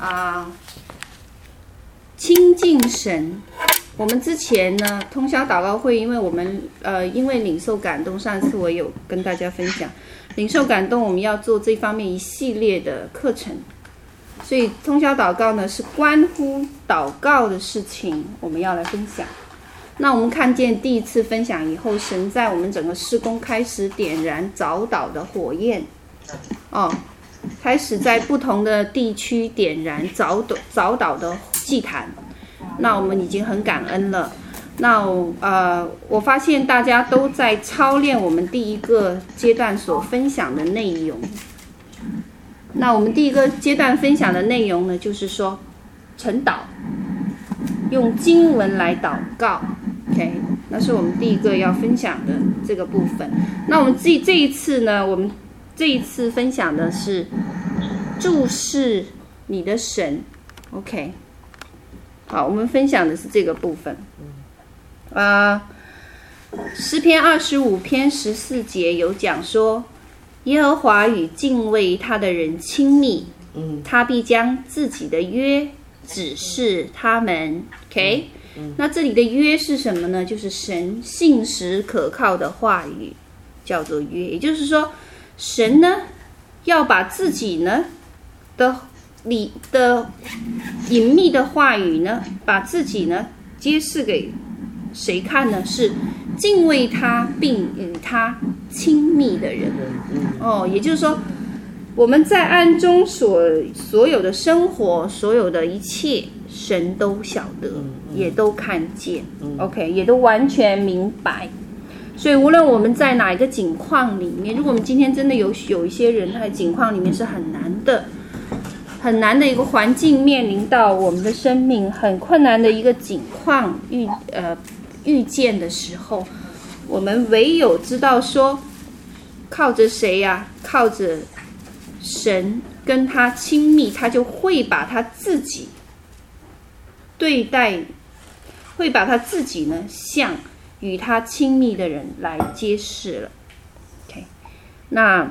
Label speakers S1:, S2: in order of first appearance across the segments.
S1: 啊，亲近神。我们之前呢，通宵祷告会，因为我们呃，因为领受感动，上次我有跟大家分享，领受感动，我们要做这方面一系列的课程，所以通宵祷告呢是关乎祷告的事情，我们要来分享。那我们看见第一次分享以后，神在我们整个施工开始点燃早祷的火焰，哦，开始在不同的地区点燃早岛早岛的祭坛。那我们已经很感恩了。那呃，我发现大家都在操练我们第一个阶段所分享的内容。那我们第一个阶段分享的内容呢，就是说晨祷，用经文来祷告。OK，那是我们第一个要分享的这个部分。那我们这这一次呢，我们这一次分享的是注视你的神。OK。好，我们分享的是这个部分。啊，诗篇二十五篇十四节有讲说，耶和华与敬畏他的人亲密，他必将自己的约指示他们。OK，那这里的约是什么呢？就是神信实可靠的话语，叫做约。也就是说，神呢要把自己呢的。里的隐秘的话语呢，把自己呢揭示给谁看呢？是敬畏他并与他亲密的人。哦，也就是说，我们在暗中所所有的生活，所有的一切，神都晓得，也都看见。OK，也都完全明白。所以，无论我们在哪一个境况里面，如果我们今天真的有有一些人，他的境况里面是很难的。很难的一个环境面临到我们的生命，很困难的一个境况遇呃遇见的时候，我们唯有知道说，靠着谁呀、靠着神跟他亲密，他就会把他自己对待，会把他自己呢向与他亲密的人来揭示了。OK，那。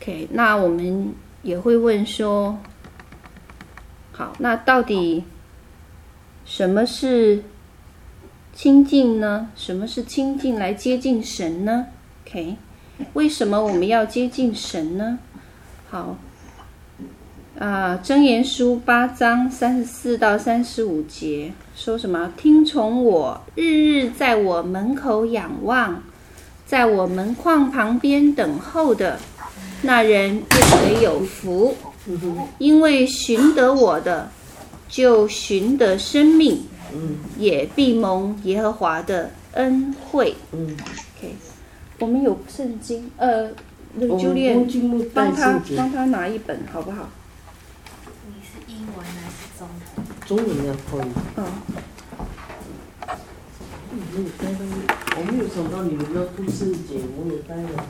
S1: OK，那我们也会问说，好，那到底什么是亲近呢？什么是亲近来接近神呢？OK，为什么我们要接近神呢？好，啊，箴言书八章三十四到三十五节说什么？听从我，日日在我门口仰望，在我门框旁边等候的。那人便为有福，因为寻得我的，就寻得生命，也必蒙耶和华的恩惠。OK，我们有圣经，呃，那个 Julian 帮他帮他拿一本好不好？
S2: 你是英文还是中文？
S3: 的可以。
S1: 嗯。
S3: 我没有想到你们要故事节目也带了。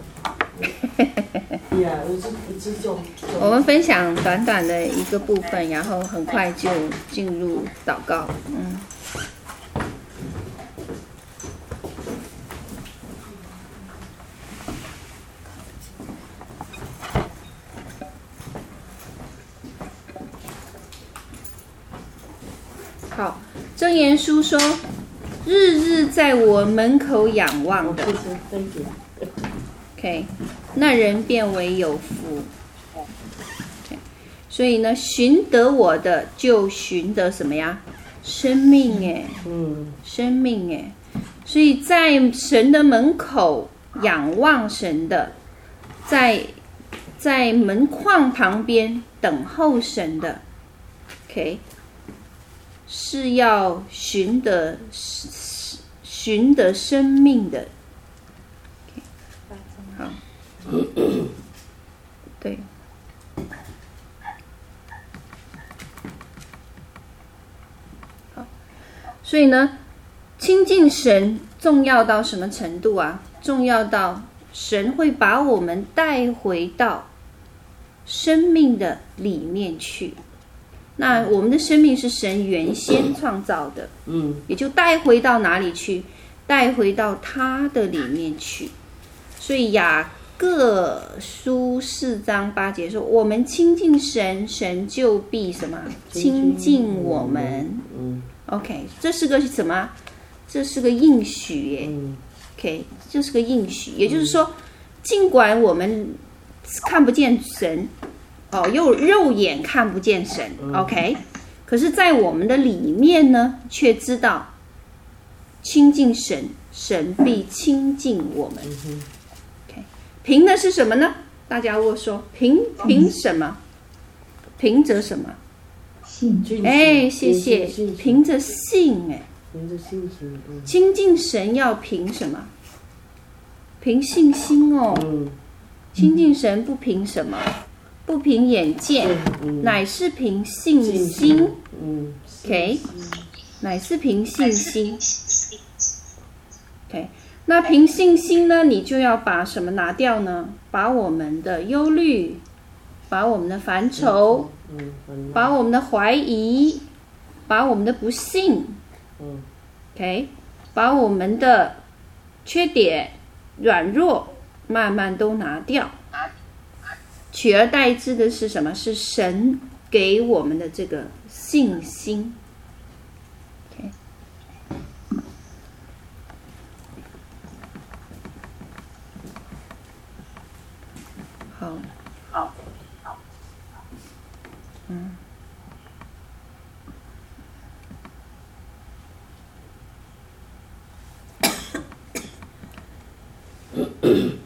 S1: 我们分享短短的一个部分，然后很快就进入祷告。嗯，好，箴言书说：“日日在我门口仰望的。” OK，那人便为有福。Okay. 所以呢，寻得我的就寻得什么呀？生命哎，嗯，生命哎。所以在神的门口仰望神的，在在门框旁边等候神的，OK，是要寻得寻得生命的。好对，好，所以呢，亲近神重要到什么程度啊？重要到神会把我们带回到生命的里面去。那我们的生命是神原先创造的，嗯，也就带回到哪里去？带回到他的里面去。所以雅。各书四章八节说：“我们亲近神，神就必什么？亲近我们。”嗯，OK，这是个什么？这是个应许耶。OK，这是个应许，也就是说，尽管我们看不见神，哦，又肉眼看不见神，OK，可是，在我们的里面呢，却知道亲近神，神必亲近我们。凭的是什么呢？大家如果说凭凭什么？凭着什么？
S3: 信。
S1: 哎，谢谢。凭着信，哎。
S3: 凭着信心。
S1: 亲近神要凭什么？凭信心哦。亲近神不凭什么？不凭眼见，乃是凭信心。嗯。OK，乃是凭信心。OK。那凭信心呢？你就要把什么拿掉呢？把我们的忧虑，把我们的烦愁，把我们的怀疑，把我们的不信，OK，把我们的缺点、软弱，慢慢都拿掉，取而代之的是什么？是神给我们的这个信心。好，好，嗯，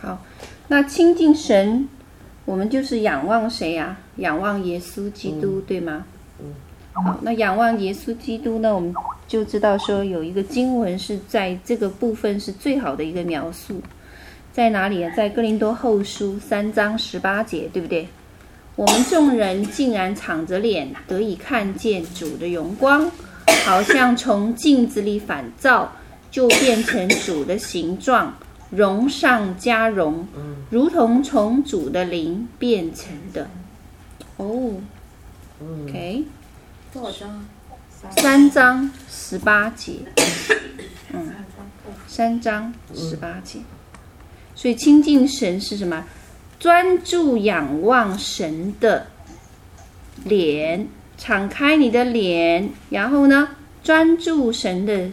S1: 好，那亲近神，我们就是仰望谁呀？仰望耶稣基督，对吗？好，那仰望耶稣基督呢？我们就知道说有一个经文是在这个部分是最好的一个描述。在哪里啊？在哥林多后书三章十八节，对不对？我们众人竟然敞着脸得以看见主的荣光，好像从镜子里反照，就变成主的形状，荣上加荣，如同从主的灵变成的。哦，OK，多少章？三章十八节。嗯，三章十八节。所以亲近神是什么？专注仰望神的脸，敞开你的脸，然后呢，专注神的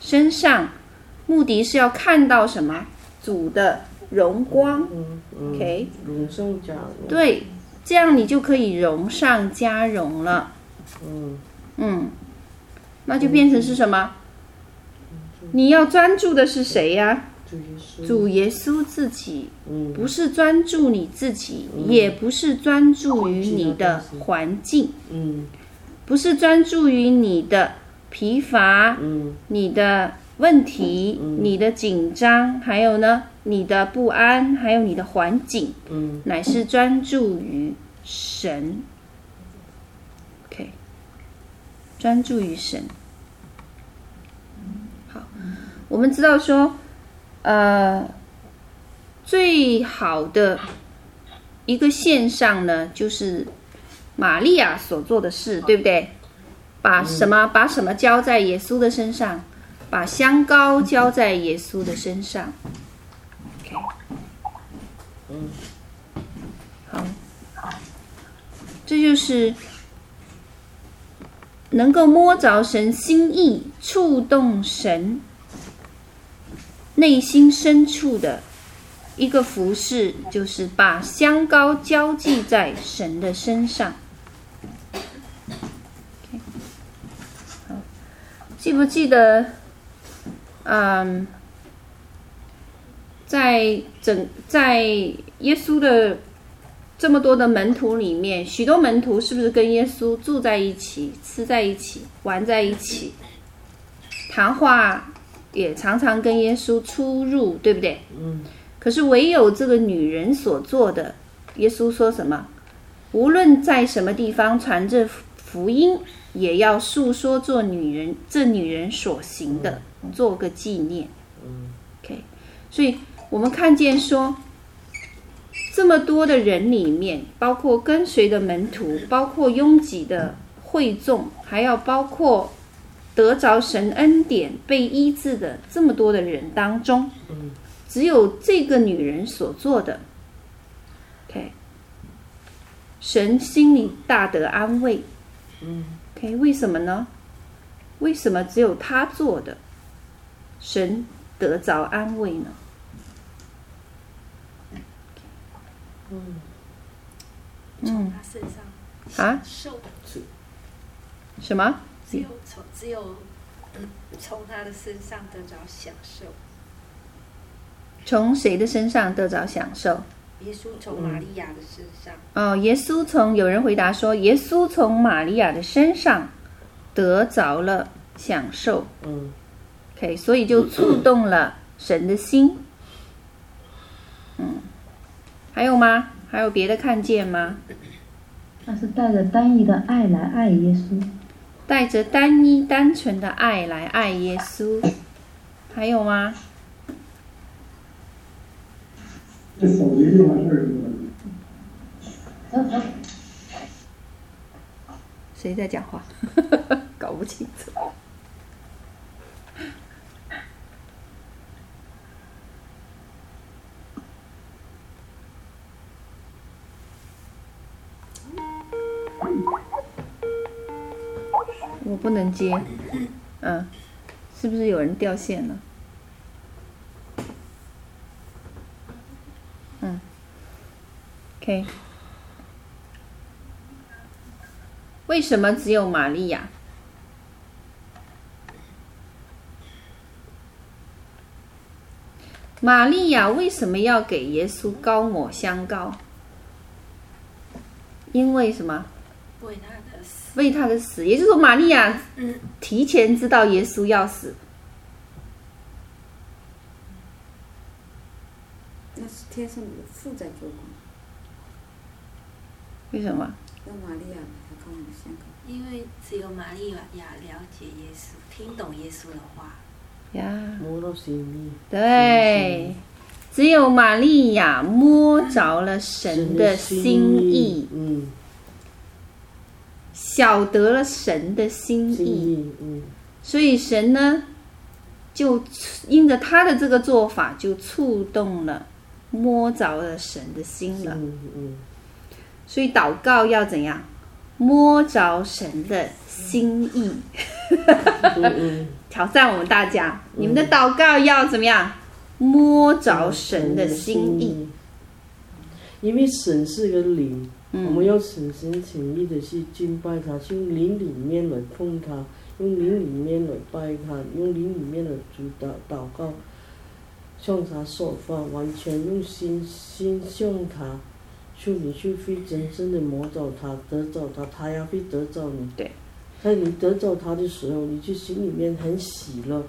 S1: 身上，目的是要看到什么？主的荣光。OK，
S3: 荣上加荣。
S1: 对，这样你就可以荣上加荣了。嗯嗯，那就变成是什么？你要专注的是谁呀？主耶稣自己，不是专注你自己，也不是专注于你的环境，不是专注于你的疲乏，你的问题，你的紧张，还有呢，你的不安，还有你的环境，乃是专注于神。OK，专注于神。好，我们知道说。呃，最好的一个线上呢，就是玛利亚所做的事，对不对？把什么把什么交在耶稣的身上，把香膏浇在耶稣的身上。OK，嗯，好，这就是能够摸着神心意，触动神。内心深处的一个服饰，就是把香膏浇祭在神的身上。记不记得？嗯，在整在耶稣的这么多的门徒里面，许多门徒是不是跟耶稣住在一起、吃在一起、玩在一起、谈话？也常常跟耶稣出入，对不对？嗯。可是唯有这个女人所做的，耶稣说什么？无论在什么地方传这福音，也要述说做女人这女人所行的，做个纪念。所以我们看见说，这么多的人里面，包括跟随的门徒，包括拥挤的会众，还要包括得着神恩典、被医治的这么多的人当中，只有这个女人所做的，OK，神心里大得安慰，
S3: 嗯
S1: ，OK，为什么呢？为什么只有她做的，神得着安慰呢？
S3: 嗯
S2: 从他身上
S1: 啊
S2: 受
S1: 什么？
S2: 只有从只有嗯从他的身上得着享受。
S1: 从谁的身上得着享受？
S2: 耶稣从玛利亚的身上，
S1: 哦，耶稣从有人回答说，耶稣从玛利亚的身上得着了享受。
S3: 嗯
S1: OK，所以就触动了神的心。嗯，还有吗？还有别的看见吗？
S4: 他是带着单一的爱来爱耶稣，
S1: 带着单一单纯的爱来爱耶稣。还有吗？
S5: 这手机就完事儿了。
S1: 谁在讲话？搞不清楚。我不能接，嗯，是不是有人掉线了？嗯，K，。为什么只有玛利亚？玛利亚为什么要给耶稣高抹香膏？因为什么？
S2: 为他的死，
S1: 为他的死，也就是说，玛利亚
S2: 嗯，
S1: 提前知道耶稣要死。
S6: 那是天上的父在做工，
S1: 为什么？
S6: 让玛利亚。
S2: 因为只有玛利亚了解耶稣，听懂耶稣的话。
S1: 呀，
S3: 摸到心意，
S1: 对，只有玛利亚摸着了神的心意，
S3: 嗯，
S1: 晓得了神的心
S3: 心
S1: 意，
S3: 嗯
S1: 所以神呢，就因着他的这个做法，就触动了，摸着了神的心了。
S3: 嗯嗯
S1: 所以祷告要怎样？摸着神的心意。挑战我们大家，你们的祷告要怎么样？摸着神的心意。，
S3: 因为神是个灵，我们
S1: 嗯，
S3: 要诚心诚意的去敬拜他，用灵里面来碰他，用灵里面来拜他，用灵里面来主祷祷告，向他说话，完全用心心向他，就你就会真正的摸到他，得着他，他也会得着你。
S1: 对，
S3: 在你得着他的时候，你就心里面很喜乐，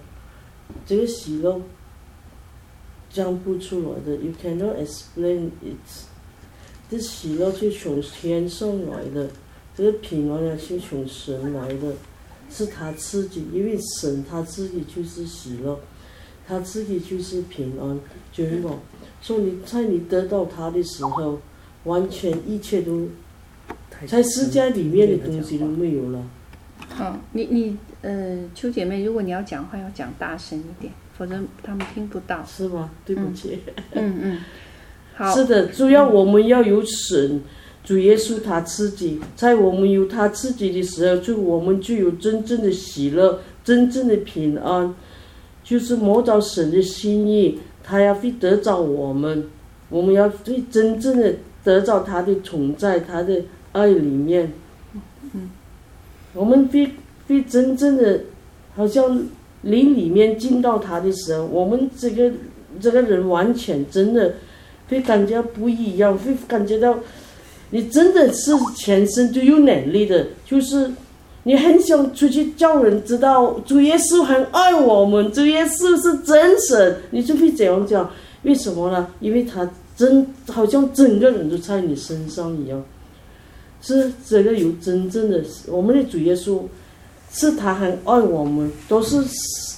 S3: 这个喜乐讲不出来的，you cannot explain it。这喜乐是从天上来的，这个平安也是从神来的，是他自己，因为神他自己就是喜乐，他自己就是平安，君王。所以你在你得到他的时候，完全一切都在世界里面的东西都没有了。
S1: 好，你你呃，邱姐妹，如果你要讲话，要讲大声一点，否则他们听不到。
S3: 是吗？对不起。
S1: 嗯嗯，
S3: 是的，主要我们要有神，主耶稣他自己，在我们有他自己的时候，就我们就有真正的喜乐，真正的平安，就是摸到神的心意，他要会得着我们，我们要会真正的得着他的存在，他的爱里面，
S1: 嗯，
S3: 我们会会真正的，好像灵里面进到他的时候，我们这个这个人完全真的。会感觉不一样，会感觉到你真的是全身都有能力的，就是你很想出去叫人知道主耶稣很爱我们，主耶稣是真神，你就会这样讲。为什么呢？因为他真好像整个人都在你身上一样，是这个有真正的我们的主耶稣，是他很爱我们，都是。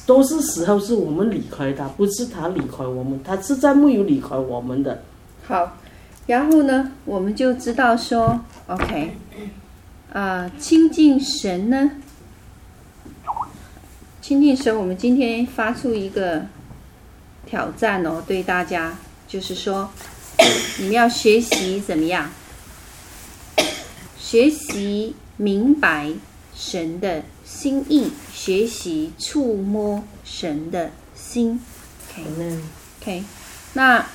S3: 都是时候是我们离开他，不是他离开我们，他是在没有离开我们的。
S1: 好，然后呢，我们就知道说，OK，啊、呃，亲近神呢，亲近神，我们今天发出一个挑战哦，对大家就是说，你们要学习怎么样？学习明白神的心意，学习触摸神的心。OK，OK，那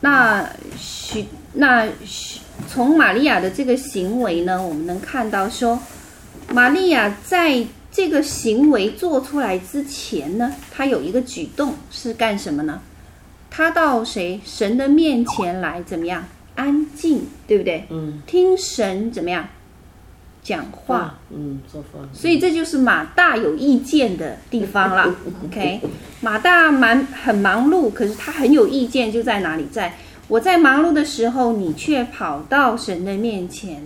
S1: 那许那许从玛利亚的这个行为呢，我们能看到说，玛利亚在这个行为做出来之前呢，她有一个举动是干什么呢？她到谁神的面前来，怎么样？安静，对不对？
S3: 嗯。
S1: 听神怎么样讲话？
S3: 嗯，说话。
S1: 所以这就是马大有意见的地方了。OK，马大蛮很忙碌，可是他很有意见，就在哪里？在我在忙碌的时候，你却跑到神的面前。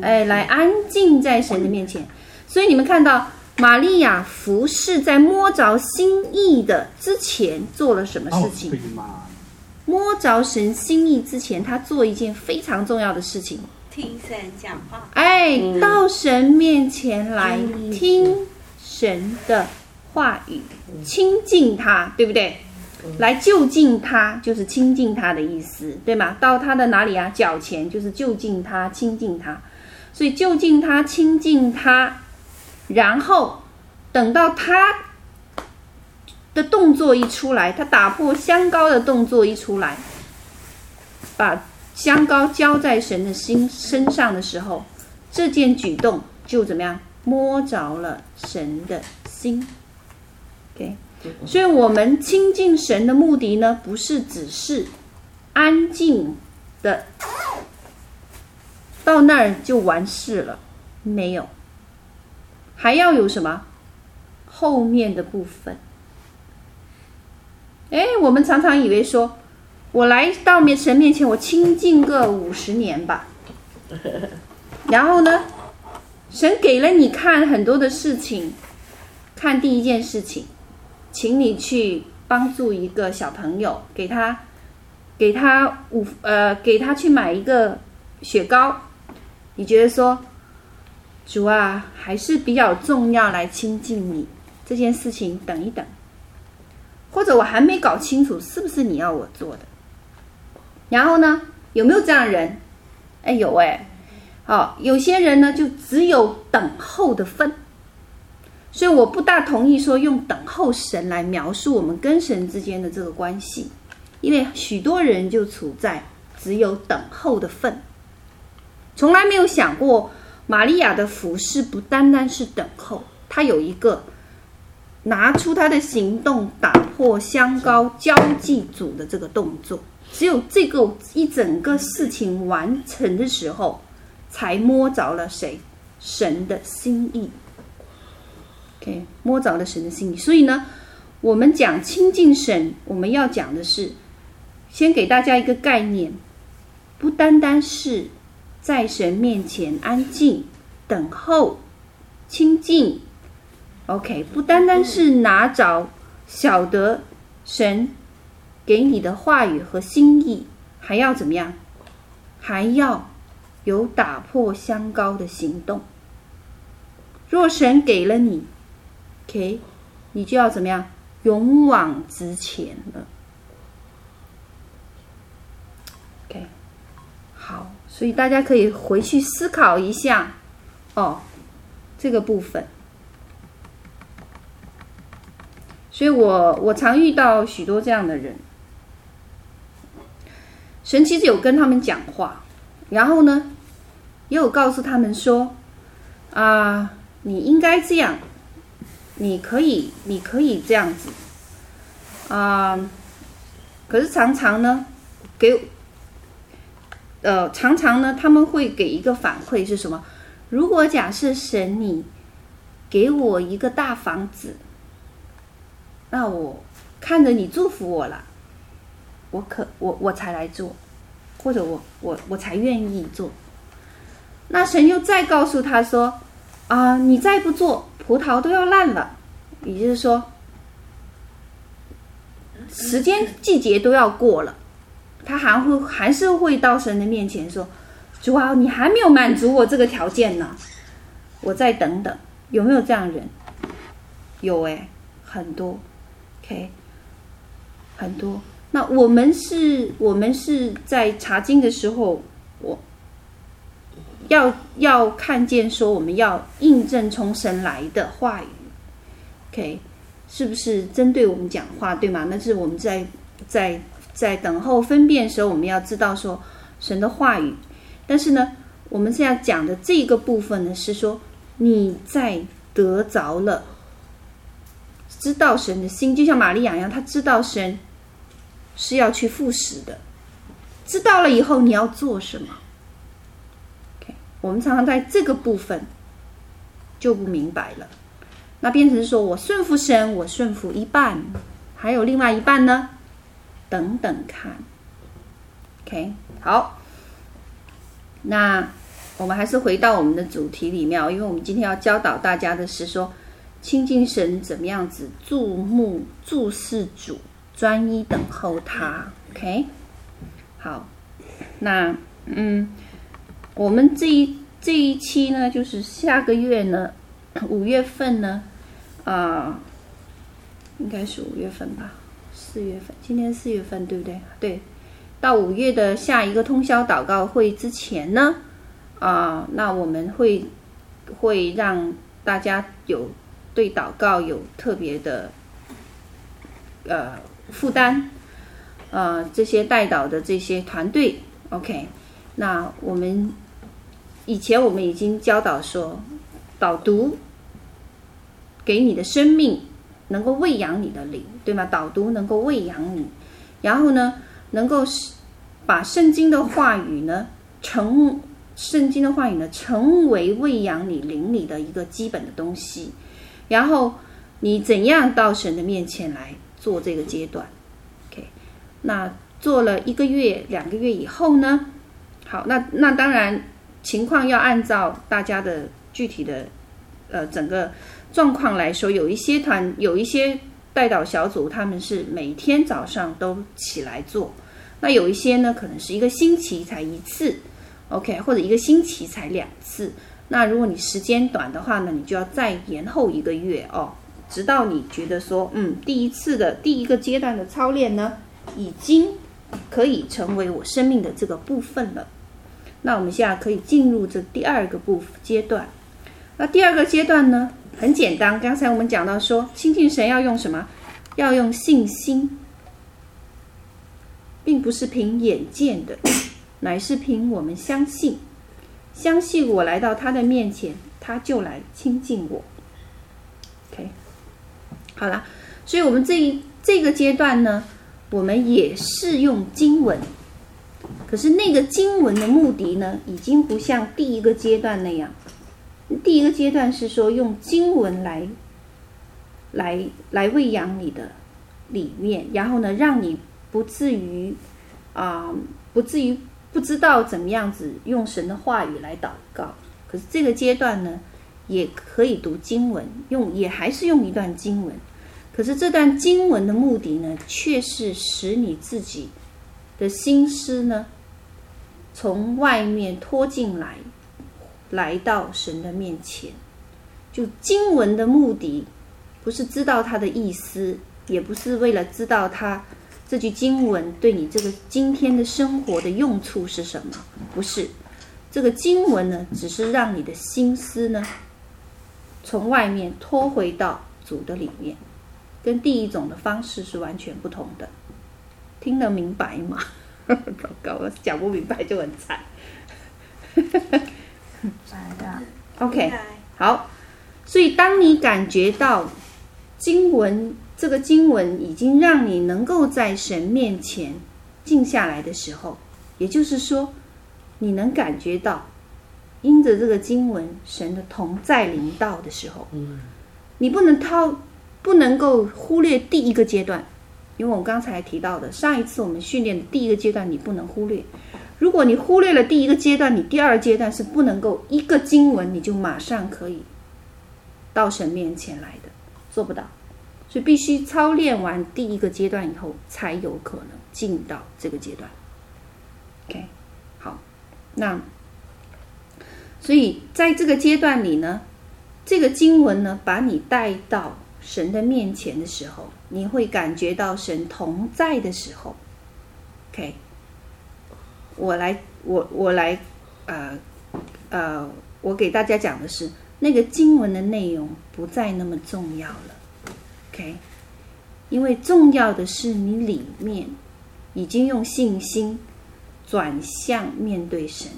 S1: 哎，来安静在神的面前，所以你们看到玛利亚服侍在摸着心意的之前做了什么事情？摸着神心意之前，他做一件非常重要的事情，
S2: 听神讲话。
S1: 哎，到神面前来听神的话语，亲近他，对不对？来就近他，就是亲近他的意思，对吗？到他的哪里啊？脚前，就是就近他，亲近他。所以就近他，亲近他，然后等到他的动作一出来，他打破香膏的动作一出来，把香膏浇在神的心身上的时候，这件举动就怎么样？摸着了神的心。OK。所以，我们亲近神的目的呢，不是只是安静的到那儿就完事了，没有，还要有什么后面的部分？哎，我们常常以为说，我来到面神面前，我亲近个五十年吧，然后呢，神给了你看很多的事情，看第一件事情。请你去帮助一个小朋友，给他，给他五呃，给他去买一个雪糕。你觉得说，主啊，还是比较重要，来亲近你这件事情，等一等。或者我还没搞清楚是不是你要我做的。然后呢，有没有这样人？哎，有哎。好，有些人呢，就只有等候的份。所以我不大同意说用等候神来描述我们跟神之间的这个关系，因为许多人就处在只有等候的份，从来没有想过玛利亚的服侍不单单是等候，她有一个拿出她的行动打破香膏交际组的这个动作，只有这个一整个事情完成的时候，才摸着了谁神的心意。OK，摸着了神的心意，所以呢，我们讲亲近神，我们要讲的是，先给大家一个概念，不单单是在神面前安静等候亲近，OK，不单单是拿着晓得神给你的话语和心意，还要怎么样？还要有打破香膏的行动。若神给了你。OK，你就要怎么样？勇往直前了。OK，好，所以大家可以回去思考一下哦，这个部分。所以我我常遇到许多这样的人，神其实有跟他们讲话，然后呢，也有告诉他们说啊，你应该这样。你可以，你可以这样子，啊、可是常常呢，给，呃，常常呢，他们会给一个反馈是什么？如果假设神你给我一个大房子，那我看着你祝福我了，我可我我才来做，或者我我我才愿意做。那神又再告诉他说，啊，你再不做。葡萄都要烂了，也就是说，时间季节都要过了，他还会还是会到神的面前说：“主啊，你还没有满足我这个条件呢。”我再等等，有没有这样的人？有哎，很多，OK，很多。那我们是，我们是在查经的时候，我要要看见说，我们要印证从神来的话语，OK，是不是针对我们讲话，对吗？那是我们在在在等候分辨时候，我们要知道说神的话语。但是呢，我们现在讲的这个部分呢，是说你在得着了，知道神的心，就像玛利亚一样，他知道神。是要去复死的，知道了以后你要做什么？K，我们常常在这个部分就不明白了，那变成说我顺服神，我顺服一半，还有另外一半呢？等等看，OK，好，那我们还是回到我们的主题里面，因为我们今天要教导大家的是说，亲近神怎么样子注目注视主。专一等候他，OK，好，那嗯，我们这一这一期呢，就是下个月呢，五月份呢，啊、应该是五月份吧，四月份，今天四月份对不对？对，到五月的下一个通宵祷告会之前呢，啊、那我们会会让大家有对祷告有特别的，呃。负担，呃，这些带导的这些团队，OK，那我们以前我们已经教导说，导读给你的生命能够喂养你的灵，对吗？导读能够喂养你，然后呢，能够把圣经的话语呢，成圣经的话语呢，成为喂养你灵里的一个基本的东西，然后你怎样到神的面前来？做这个阶段，OK，那做了一个月、两个月以后呢？好，那那当然情况要按照大家的具体的呃整个状况来说，有一些团有一些带导小组，他们是每天早上都起来做，那有一些呢，可能是一个星期才一次，OK，或者一个星期才两次。那如果你时间短的话呢，你就要再延后一个月哦。直到你觉得说，嗯，第一次的第一个阶段的操练呢，已经可以成为我生命的这个部分了。那我们现在可以进入这第二个部阶段。那第二个阶段呢，很简单。刚才我们讲到说，亲近神要用什么？要用信心，并不是凭眼见的，乃是凭我们相信，相信我来到他的面前，他就来亲近我。好了，所以，我们这一这个阶段呢，我们也是用经文，可是那个经文的目的呢，已经不像第一个阶段那样。第一个阶段是说用经文来，来来喂养你的里面，然后呢，让你不至于啊、不至于不知道怎么样子用神的话语来祷告。可是这个阶段呢，也可以读经文，用也还是用一段经文。可是这段经文的目的呢，却是使你自己的心思呢，从外面拖进来，来到神的面前。就经文的目的，不是知道它的意思，也不是为了知道它这句经文对你这个今天的生活的用处是什么，不是。这个经文呢，只是让你的心思呢，从外面拖回到主的里面。跟第一种的方式是完全不同的，听得明白吗？糟糕，我讲不明白就很惨。
S4: 来的
S1: ，OK，好。所以当你感觉到经文这个经文已经让你能够在神面前静下来的时候，也就是说，你能感觉到因着这个经文神的同在临到的时候，嗯，你不能掏。不能够忽略第一个阶段，因为我们刚才提到的上一次我们训练的第一个阶段，你不能忽略。如果你忽略了第一个阶段，你第二阶段是不能够一个经文你就马上可以到神面前来的，做不到。所以必须操练完第一个阶段以后，才有可能进到这个阶段。OK，好，那所以在这个阶段里呢，这个经文呢，把你带到神的面前的时候，你会感觉到神同在的时候。OK，我来，我我来，呃呃，我给大家讲的是那个经文的内容不再那么重要了。OK，因为重要的是你里面已经用信心转向面对神。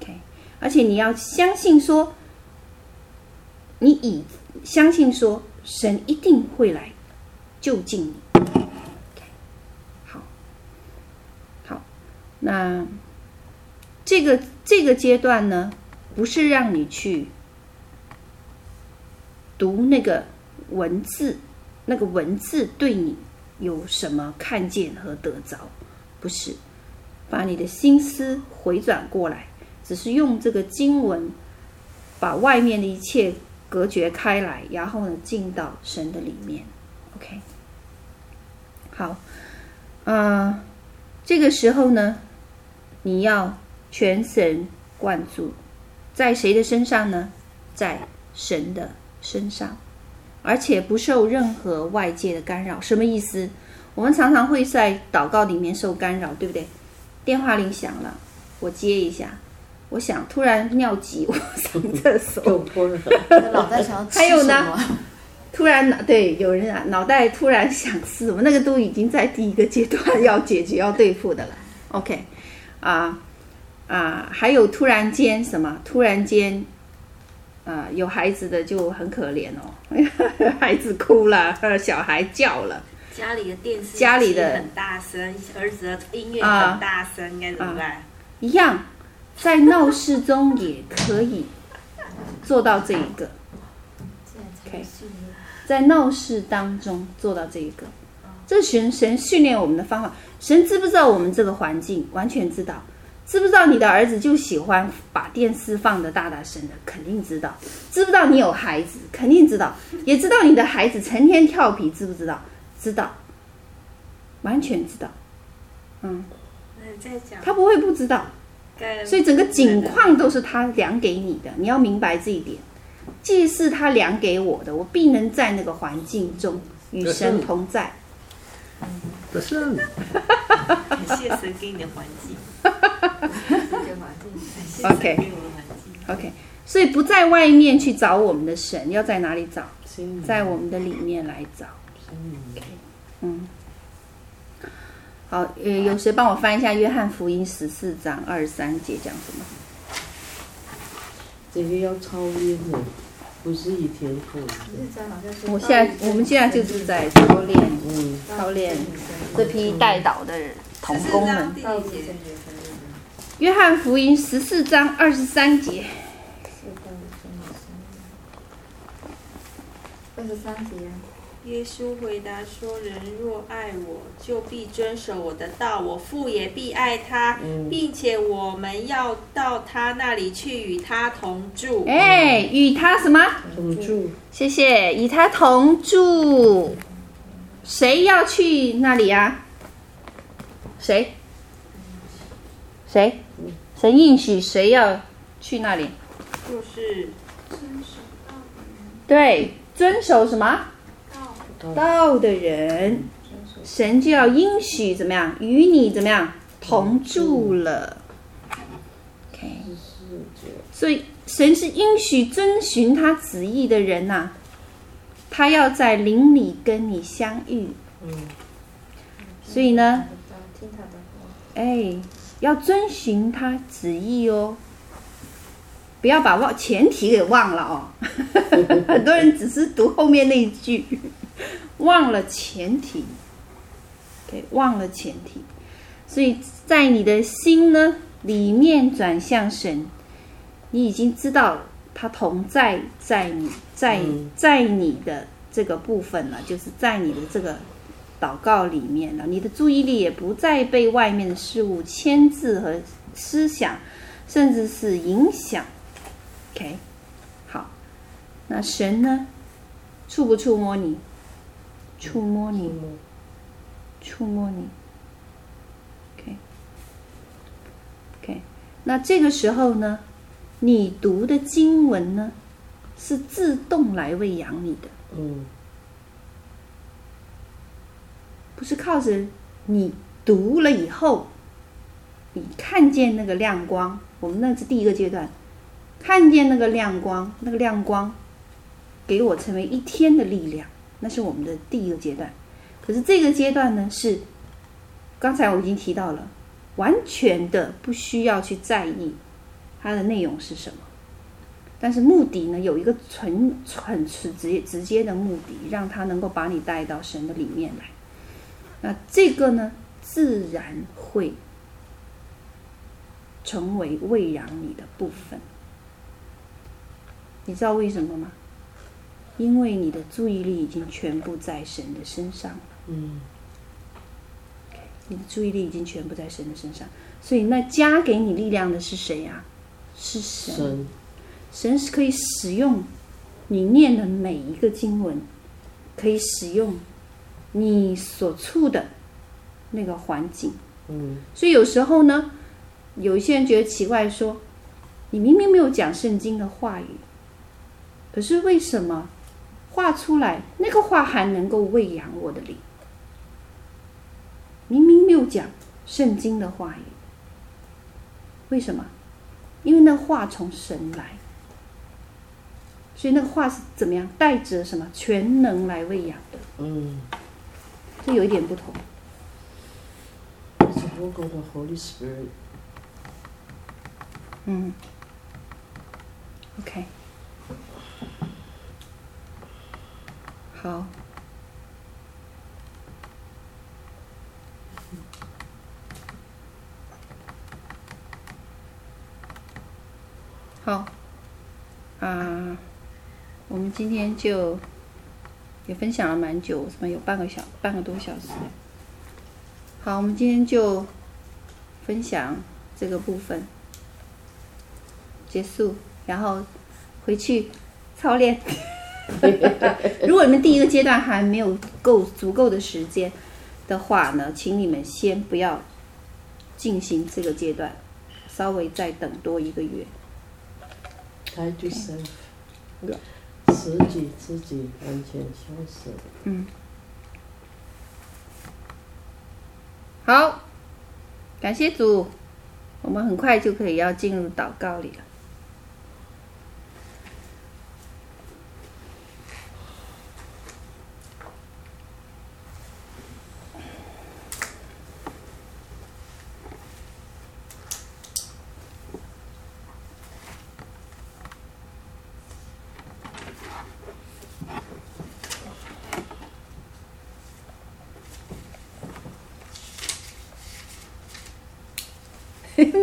S1: OK，而且你要相信说。你已相信说神一定会来就近你。好，好，那这个这个阶段呢，不是让你去读那个文字，那个文字对你有什么看见和得着，不是，把你的心思回转过来，只是用这个经文把外面的一切。隔绝开来，然后呢，进到神的里面。OK，好，嗯、这个时候呢，你要全神贯注，在谁的身上呢？在神的身上，而且不受任何外界的干扰。什么意思？我们常常会在祷告里面受干扰，对不对？电话铃响了，我接一下。我想突然尿急，我上厕所。
S6: 脑袋想
S1: 还有呢，突然脑对有人啊，脑袋突然想吃什么，那个都已经在第一个阶段要解决要对付的了。OK，啊啊，还有突然间什么？突然间啊，有孩子的就很可怜哦，孩子哭了，小孩叫了，
S2: 家里的电视
S1: 家里的
S2: 很大声，儿子的音乐很大声，该怎么办？
S1: 一样。在闹市中也可以做到这一个，OK，在闹市当中做到这一个，这是神神训练我们的方法。神知不知道我们这个环境？完全知道。知不知道你的儿子就喜欢把电视放的大大声的？肯定知道。知不知道你有孩子？肯定知道。也知道你的孩子成天调皮，知不知道？知道，完全知道。嗯，他不会不知道。所以整个景况都是他量给你的，你要明白这一点。既是他量给我的，我必能在那个环境中与神同在。
S7: 不是，
S2: 感谢神给你的环境。
S1: OK OK，所以不在外面去找我们的神，要在哪里找？在我们的里面来找。嗯。好，呃，有谁帮我翻一下《约翰福音》十四章二十三节讲什么？
S3: 这个要操练的，不是一天课。
S1: 我现在，我们现在就是在操练，嗯，操练这批带导的同工们。约翰福音十四章二十三节。
S6: 二十三节。
S2: 耶稣回答说：“人若爱我，就必遵守我的道，我父也必爱他，嗯、并且我们要到他那里去，与他同住。
S1: 哎，与他什么
S3: 同住？
S1: 谢谢，与他同住。谁要去那里啊？谁？谁？神应许谁要去那里？
S2: 就是
S1: 遵守道的人。对，遵守什么？”道的人，神就要应许怎么样？与你怎么样同住了？OK，所以神是应许遵循他旨意的人呐、啊，他要在灵里跟你相遇。所以呢，哎，要遵循他旨意哦，不要把忘前提给忘了哦。很多人只是读后面那一句。忘了前提，给忘了前提，所以在你的心呢里面转向神，你已经知道他同在在你，在在你的这个部分了，就是在你的这个祷告里面了。你的注意力也不再被外面的事物牵制和思想，甚至是影响。OK，好，那神呢，触不触摸你？触摸你，触摸你. Okay. 那这个时候呢，你读的经文呢，是自动来喂养你的，
S3: 嗯
S1: 不是靠着你读了以后，你看见那个亮光。我们那是第一个阶段，看见那个亮光，那个亮光给我成为一天的力量，那是我们的第一个阶段。可是这个阶段呢，是刚才我已经提到了，完全的不需要去在意它的内容是什么，但是目的呢，有一个纯纯直接直接的目的，让它能够把你带到神的里面来。那这个呢，自然会成为喂养你的部分。你知道为什么吗？因为你的注意力已经全部在神的身上了。
S3: 嗯
S1: 你的注意力已经全部在神的身上，所以那加给你力量的是谁呀、啊？是神。
S3: 神
S1: 神是可以使用你念的每一个经文，可以使用你所处的那个环境。
S3: 嗯
S1: 所以有时候呢，有一些人觉得奇怪说，说你明明没有讲圣经的话语，可是为什么画出来那个画还能够喂养我的灵？明明没有讲圣经的话语，为什么？因为那话从神来，所以那个话是怎么样？带着什么全能来喂养的？
S3: 嗯
S1: 这有一点不同。
S3: ，It's a work of the Holy Spirit。
S1: 嗯，OK，好，好，啊，我们今天就也分享了蛮久，什么有半个小半个多小时。好，我们今天就分享这个部分。结束，然后回去操练。如果你们第一个阶段还没有够足够的时间的话呢，请你们先不要进行这个阶段，稍微再等多一个月。
S3: Try to self，自己自己完全消失。
S1: 嗯，好，感谢主，我们很快就可以要进入祷告里了。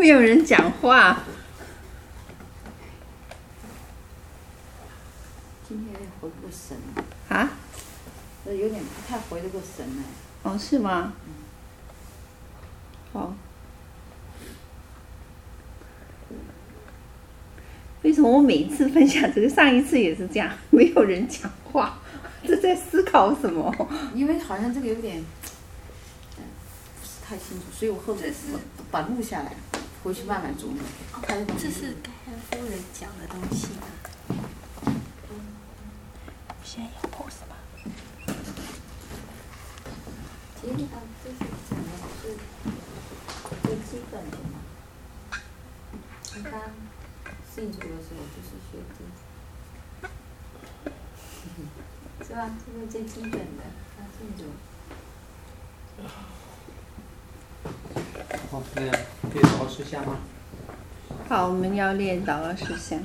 S1: 没有人讲话。
S6: 今天有点回不过神，
S1: 啊？
S6: 有点不太回得过神呢。
S1: 哦，是吗？好。为什么我每一次分享这个，上一次也是这样，没有人讲话，这在思考什么？
S6: 因为好像这个有点，嗯，不是太清楚，所以我后面把把录下来，回去慢慢琢磨。
S2: 这是盖恩夫人讲的东西吗？现在有 pose 吗？
S6: 其实他这是讲的是最基本的嘛。他刚信主的时候就是学这，是吧？这是最基本的，他信主。
S7: 好
S1: 我们要练导二十下